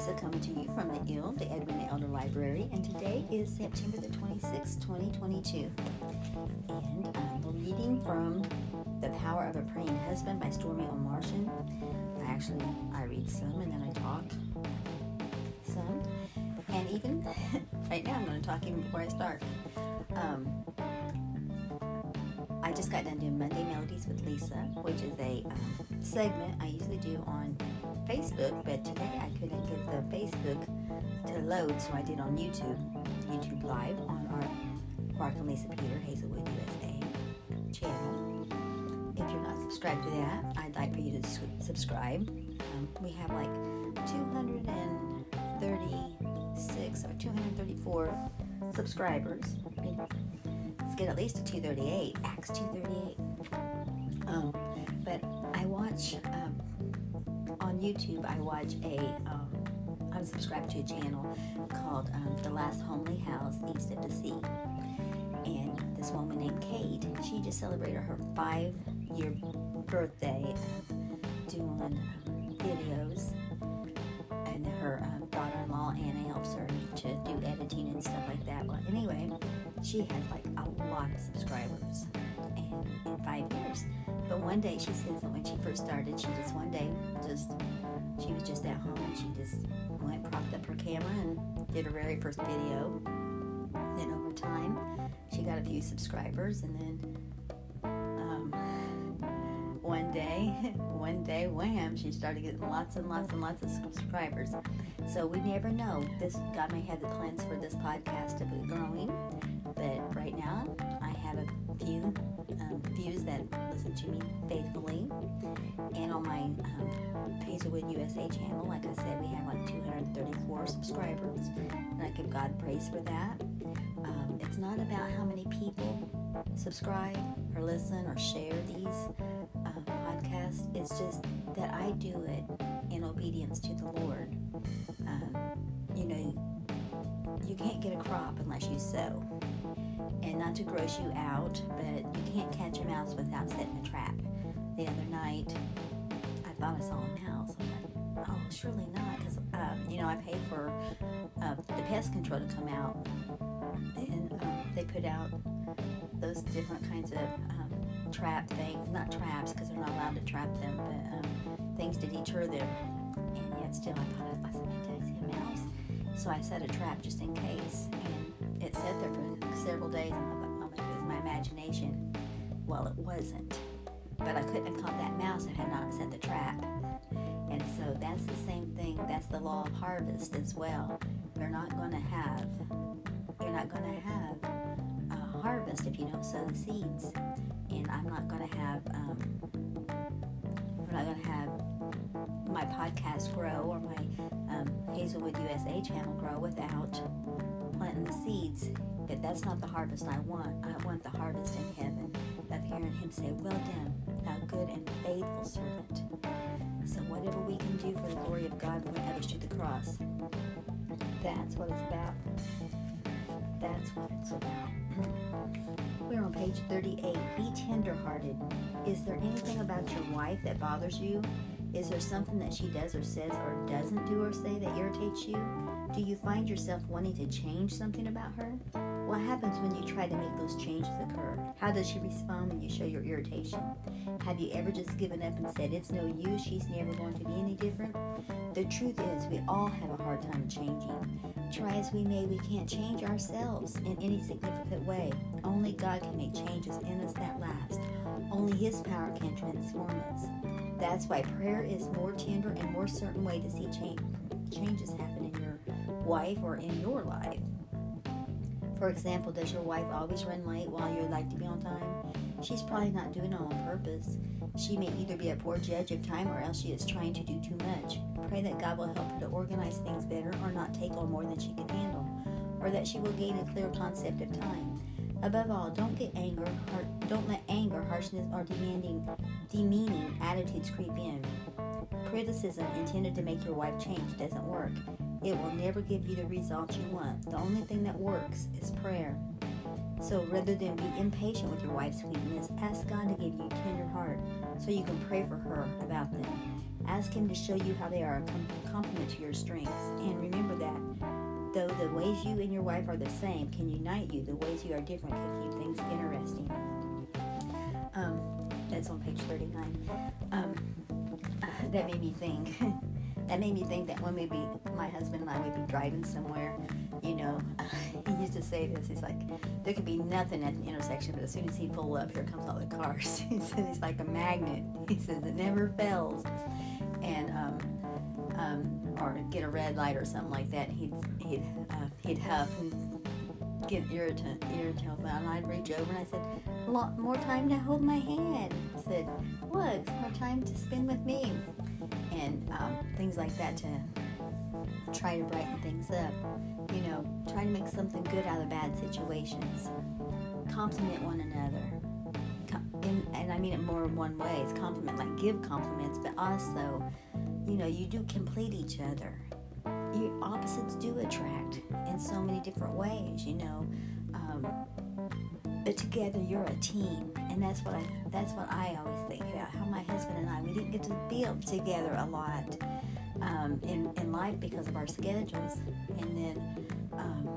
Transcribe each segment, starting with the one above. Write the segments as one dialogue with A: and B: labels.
A: Lisa coming to you from the IL, the Edwina Elder Library, and today is September the 26th, 2022. And I'm reading from The Power of a Praying Husband by Stormie Omartian. I actually, I read some and then I talk some. And even, right now I'm going to talk even before I start. Um, I just got done doing Monday Melodies with Lisa, which is a um, segment I usually do on Facebook, but today I couldn't get the Facebook to load, so I did on YouTube, YouTube Live on our Mark and Lisa Peter Hazelwood USA channel. If you're not subscribed to that, I'd like for you to su- subscribe. Um, we have like 236 or 234 subscribers. Let's get at least to 238. Acts 238. Um, but I watch um, on YouTube. I watch a. Um, I'm subscribed to a channel called um, The Last Homely House East of the Sea, and this woman named Kate. She just celebrated her five-year birthday doing videos, and her um, daughter-in-law Anna helps her to do editing and stuff like that. Well, anyway, she has like a lot of subscribers, and in five years. But one day she says that when she first started, she just one day just she was just at home and she just went propped up her camera and did her very first video. Then over time, she got a few subscribers, and then um, one day, one day, wham! She started getting lots and lots and lots of subscribers. So we never know. This God may have the plans for this podcast to be growing, but right now I have a few that listen to me faithfully. And on my um, Hazelwood USA channel, like I said, we have like 234 subscribers, and I give God praise for that. Um, it's not about how many people subscribe or listen or share these um, podcasts. It's just that I do it in obedience to the Lord. Um, you know, you can't get a crop unless you sow and not to gross you out, but you can't catch a mouse without setting a trap. The other night, I thought I saw a mouse. Like, oh, surely not, because um, you know I paid for uh, the pest control to come out, and um, they put out those different kinds of um, trap things, not traps, because they're not allowed to trap them, but um, things to deter them. And yet, still, I thought I see a mouse? So I set a trap just in case, and it sat there for several days, and I thought, oh, it was my imagination. Well, it wasn't. But I couldn't have caught that mouse if I had not set the trap. And so that's the same thing. That's the law of harvest as well. You're not going to have, you're not going to have a harvest if you don't sow the seeds. And I'm not going to have, um, we're not going to have my podcast grow or my um, Hazelwood USA channel grow without planting the seeds. But that's not the harvest I want. I want the harvest in heaven of hearing Him say, Well done, thou good and faithful servant. So, whatever we can do for the glory of God, point others to the cross. That's what it's about. That's what it's about. We're on page 38. Be tenderhearted. Is there anything about your wife that bothers you? Is there something that she does or says or doesn't do or say that irritates you? Do you find yourself wanting to change something about her? What happens when you try to make those changes occur? How does she respond when you show your irritation? Have you ever just given up and said it's no use, she's never going to be any different? The truth is, we all have a hard time changing. Try as we may, we can't change ourselves in any significant way. Only God can make changes in us that last. Only His power can transform us. That's why prayer is more tender and more certain way to see change, changes happen in your wife or in your life. For example, does your wife always run late while you'd like to be on time? She's probably not doing it on purpose. She may either be a poor judge of time or else she is trying to do too much. Pray that God will help her to organize things better or not take on more than she can handle, or that she will gain a clear concept of time. Above all, don't get anger, har- don't let anger, harshness, or demanding, demeaning attitudes creep in. Criticism intended to make your wife change doesn't work. It will never give you the results you want. The only thing that works is prayer. So rather than be impatient with your wife's weakness, ask God to give you a tender heart so you can pray for her about them. Ask Him to show you how they are a complement to your strengths. And remember that though the ways you and your wife are the same can unite you, the ways you are different can keep things interesting. Um, that's on page 39. Um, that made me think. that made me think that when maybe my husband and I would be driving somewhere, you know, he used to say this. He's like, there could be nothing at the intersection, but as soon as he pull up, here comes all the cars. he said it's like a magnet. He says it never fails. And um, um, or get a red light or something like that, he'd he'd uh, he'd huff and get irritant, irritable. And I'd reach over and I said, a "Lot more time to hold my hand." I said, "What? More time to spend with me?" And um, things like that to try to brighten things up. You know, try to make something good out of bad situations. Compliment one another. And, and I mean it more in one way. It's compliment, like give compliments, but also you know, you do complete each other. You opposites do attract in so many different ways, you know. Um, but together you're a team, and that's what I that's what I always think about. How my husband and I we didn't get to be together a lot um, in in life because of our schedules, and then um,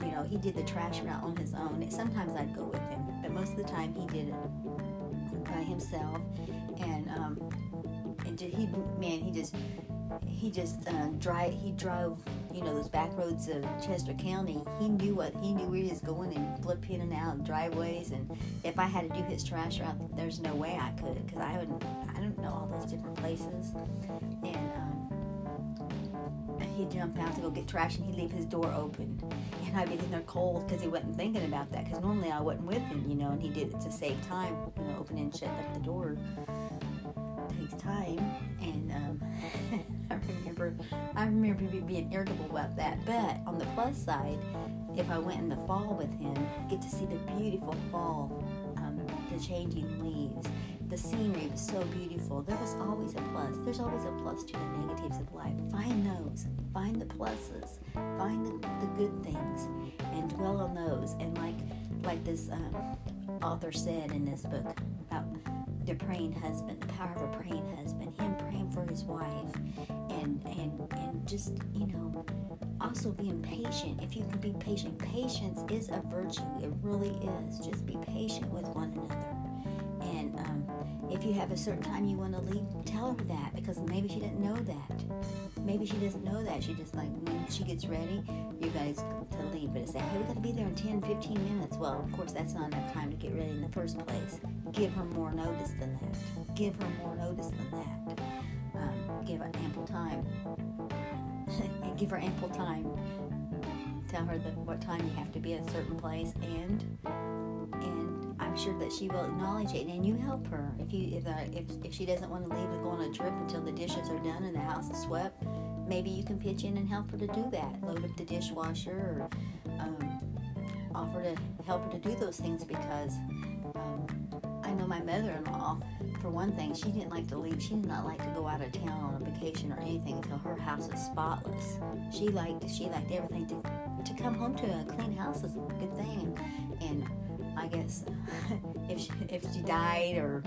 A: you know he did the trash route on his own. Sometimes I'd go with him, but most of the time he did it by himself, and um, and he man he just he just uh, drive he drove you know those back roads of Chester County. He knew what he knew where he was going and flip in and out driveways. And if I had to do his trash route, there's no way I could because I wouldn't. I don't know all those different places. And um, he'd jump out to go get trash and he'd leave his door open. And I'd be in there cold because he wasn't thinking about that. Because normally I wasn't with him, you know, and he did it to save time, you know, and shutting up the door it takes time, remember being irritable about that. But on the plus side, if I went in the fall with him, get to see the beautiful fall, um, the changing leaves. The scenery was so beautiful. There was always a plus. There's always a plus to the negatives of life. Find those. Find the pluses. Find the, the good things, and dwell on those. And like like this um, author said in this book about the praying husband, the power of a praying husband, him praying for his wife, and and and just you know, also being patient. If you can be patient, patience is a virtue. It really is. Just be patient with one another. And um, if you have a certain time you want to leave, tell her that because maybe she didn't know that. Maybe she doesn't know that. She just like when she gets ready, you guys to leave. But it's say, hey, we got to be there in 10, 15 minutes. Well, of course, that's not enough time to get ready in the first place. Give her more notice than that. Give her more notice than that. Um, give her ample time. give her ample time. Tell her that what time you have to be at a certain place and sure that she will acknowledge it, and you help her if you if uh, if, if she doesn't want to leave to go on a trip until the dishes are done and the house is swept. Maybe you can pitch in and help her to do that. Load up the dishwasher, or um, offer to help her to do those things because um, I know my mother-in-law. For one thing, she didn't like to leave. She did not like to go out of town on a vacation or anything until her house was spotless. She liked she liked everything to to come home to a clean house is a good thing, and, and I guess if she, if she died or,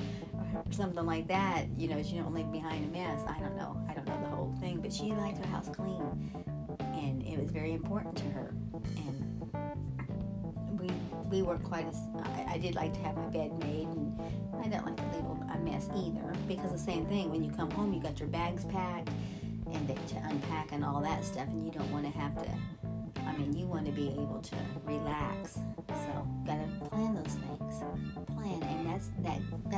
A: something like that, you know, she don't leave behind a mess. I don't know. I don't know the whole thing, but she liked her house clean, and it was very important to her. And we we were quite. as I did like to have my bed made, and I don't like to leave a mess either because the same thing. When you come home, you got your bags packed and to unpack and all that stuff, and you don't want to have to I mean, you want to be able to relax. So, gotta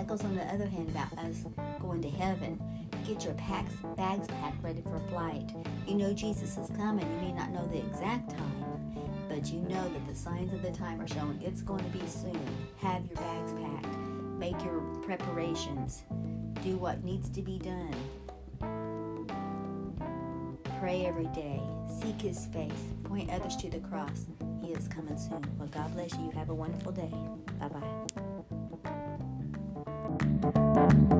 A: goes on the other hand about us going to heaven. Get your packs, bags packed, ready for flight. You know Jesus is coming. You may not know the exact time, but you know that the signs of the time are showing it's going to be soon. Have your bags packed. Make your preparations. Do what needs to be done. Pray every day. Seek his face. Point others to the cross. He is coming soon. Well, God bless you. Have a wonderful day. Bye bye. Thank you.